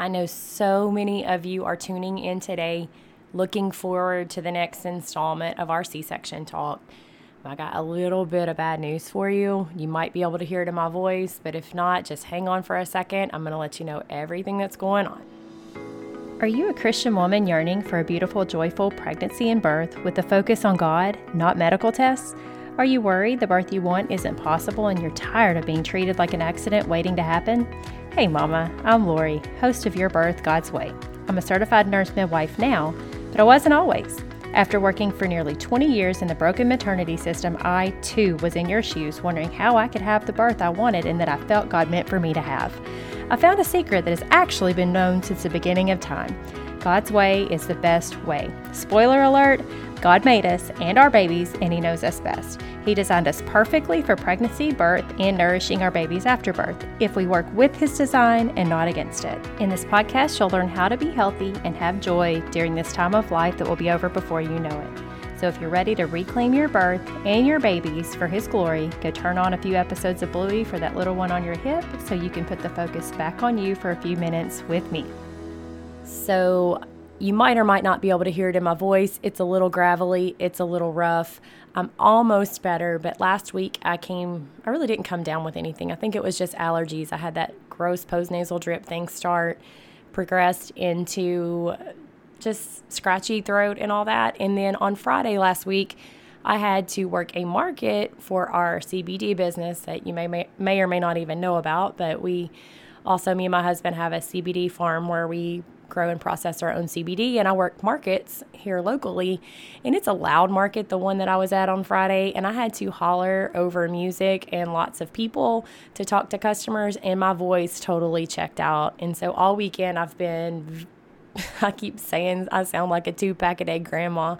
I know so many of you are tuning in today, looking forward to the next installment of our C section talk. I got a little bit of bad news for you. You might be able to hear it in my voice, but if not, just hang on for a second. I'm going to let you know everything that's going on. Are you a Christian woman yearning for a beautiful, joyful pregnancy and birth with a focus on God, not medical tests? Are you worried the birth you want isn't possible and you're tired of being treated like an accident waiting to happen? Hey, Mama, I'm Lori, host of Your Birth God's Way. I'm a certified nurse midwife now, but I wasn't always. After working for nearly 20 years in the broken maternity system, I too was in your shoes, wondering how I could have the birth I wanted and that I felt God meant for me to have. I found a secret that has actually been known since the beginning of time. God's way is the best way. Spoiler alert God made us and our babies, and He knows us best. He designed us perfectly for pregnancy, birth, and nourishing our babies after birth if we work with His design and not against it. In this podcast, you'll learn how to be healthy and have joy during this time of life that will be over before you know it. So if you're ready to reclaim your birth and your babies for His glory, go turn on a few episodes of Bluey for that little one on your hip so you can put the focus back on you for a few minutes with me. So, you might or might not be able to hear it in my voice. It's a little gravelly, it's a little rough. I'm almost better, but last week I came, I really didn't come down with anything. I think it was just allergies. I had that gross postnasal drip thing start, progressed into just scratchy throat and all that. And then on Friday last week, I had to work a market for our CBD business that you may, may, may or may not even know about, but we also, me and my husband have a CBD farm where we grow and process our own CBD. And I work markets here locally. And it's a loud market, the one that I was at on Friday. And I had to holler over music and lots of people to talk to customers. And my voice totally checked out. And so all weekend I've been, I keep saying I sound like a two pack a day grandma.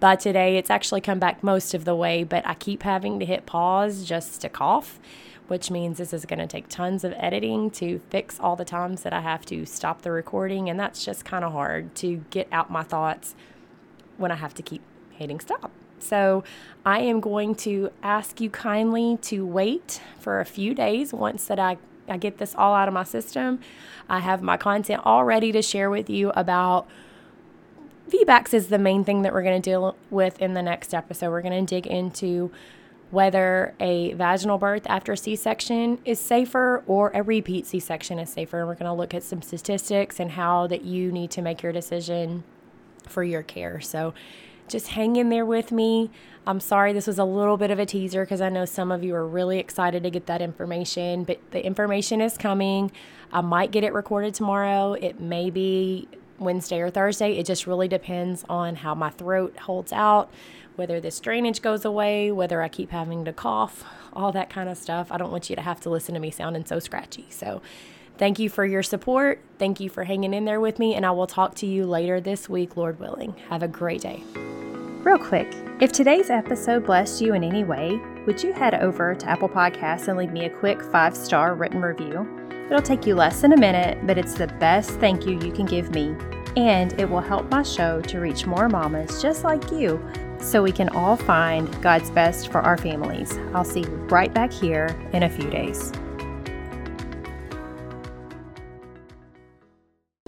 By today, it's actually come back most of the way, but I keep having to hit pause just to cough which means this is going to take tons of editing to fix all the times that I have to stop the recording. And that's just kind of hard to get out my thoughts when I have to keep hitting stop. So I am going to ask you kindly to wait for a few days once that I, I get this all out of my system. I have my content all ready to share with you about VBACs is the main thing that we're going to deal with in the next episode. We're going to dig into whether a vaginal birth after C section is safer or a repeat C section is safer. And we're going to look at some statistics and how that you need to make your decision for your care. So just hang in there with me. I'm sorry this was a little bit of a teaser because I know some of you are really excited to get that information, but the information is coming. I might get it recorded tomorrow. It may be Wednesday or Thursday. It just really depends on how my throat holds out whether this drainage goes away, whether I keep having to cough, all that kind of stuff. I don't want you to have to listen to me sounding so scratchy. So, thank you for your support. Thank you for hanging in there with me, and I will talk to you later this week, Lord willing. Have a great day. Real quick, if today's episode blessed you in any way, would you head over to Apple Podcasts and leave me a quick five star written review? It'll take you less than a minute, but it's the best thank you you can give me, and it will help my show to reach more mamas just like you so we can all find God's best for our families. I'll see you right back here in a few days.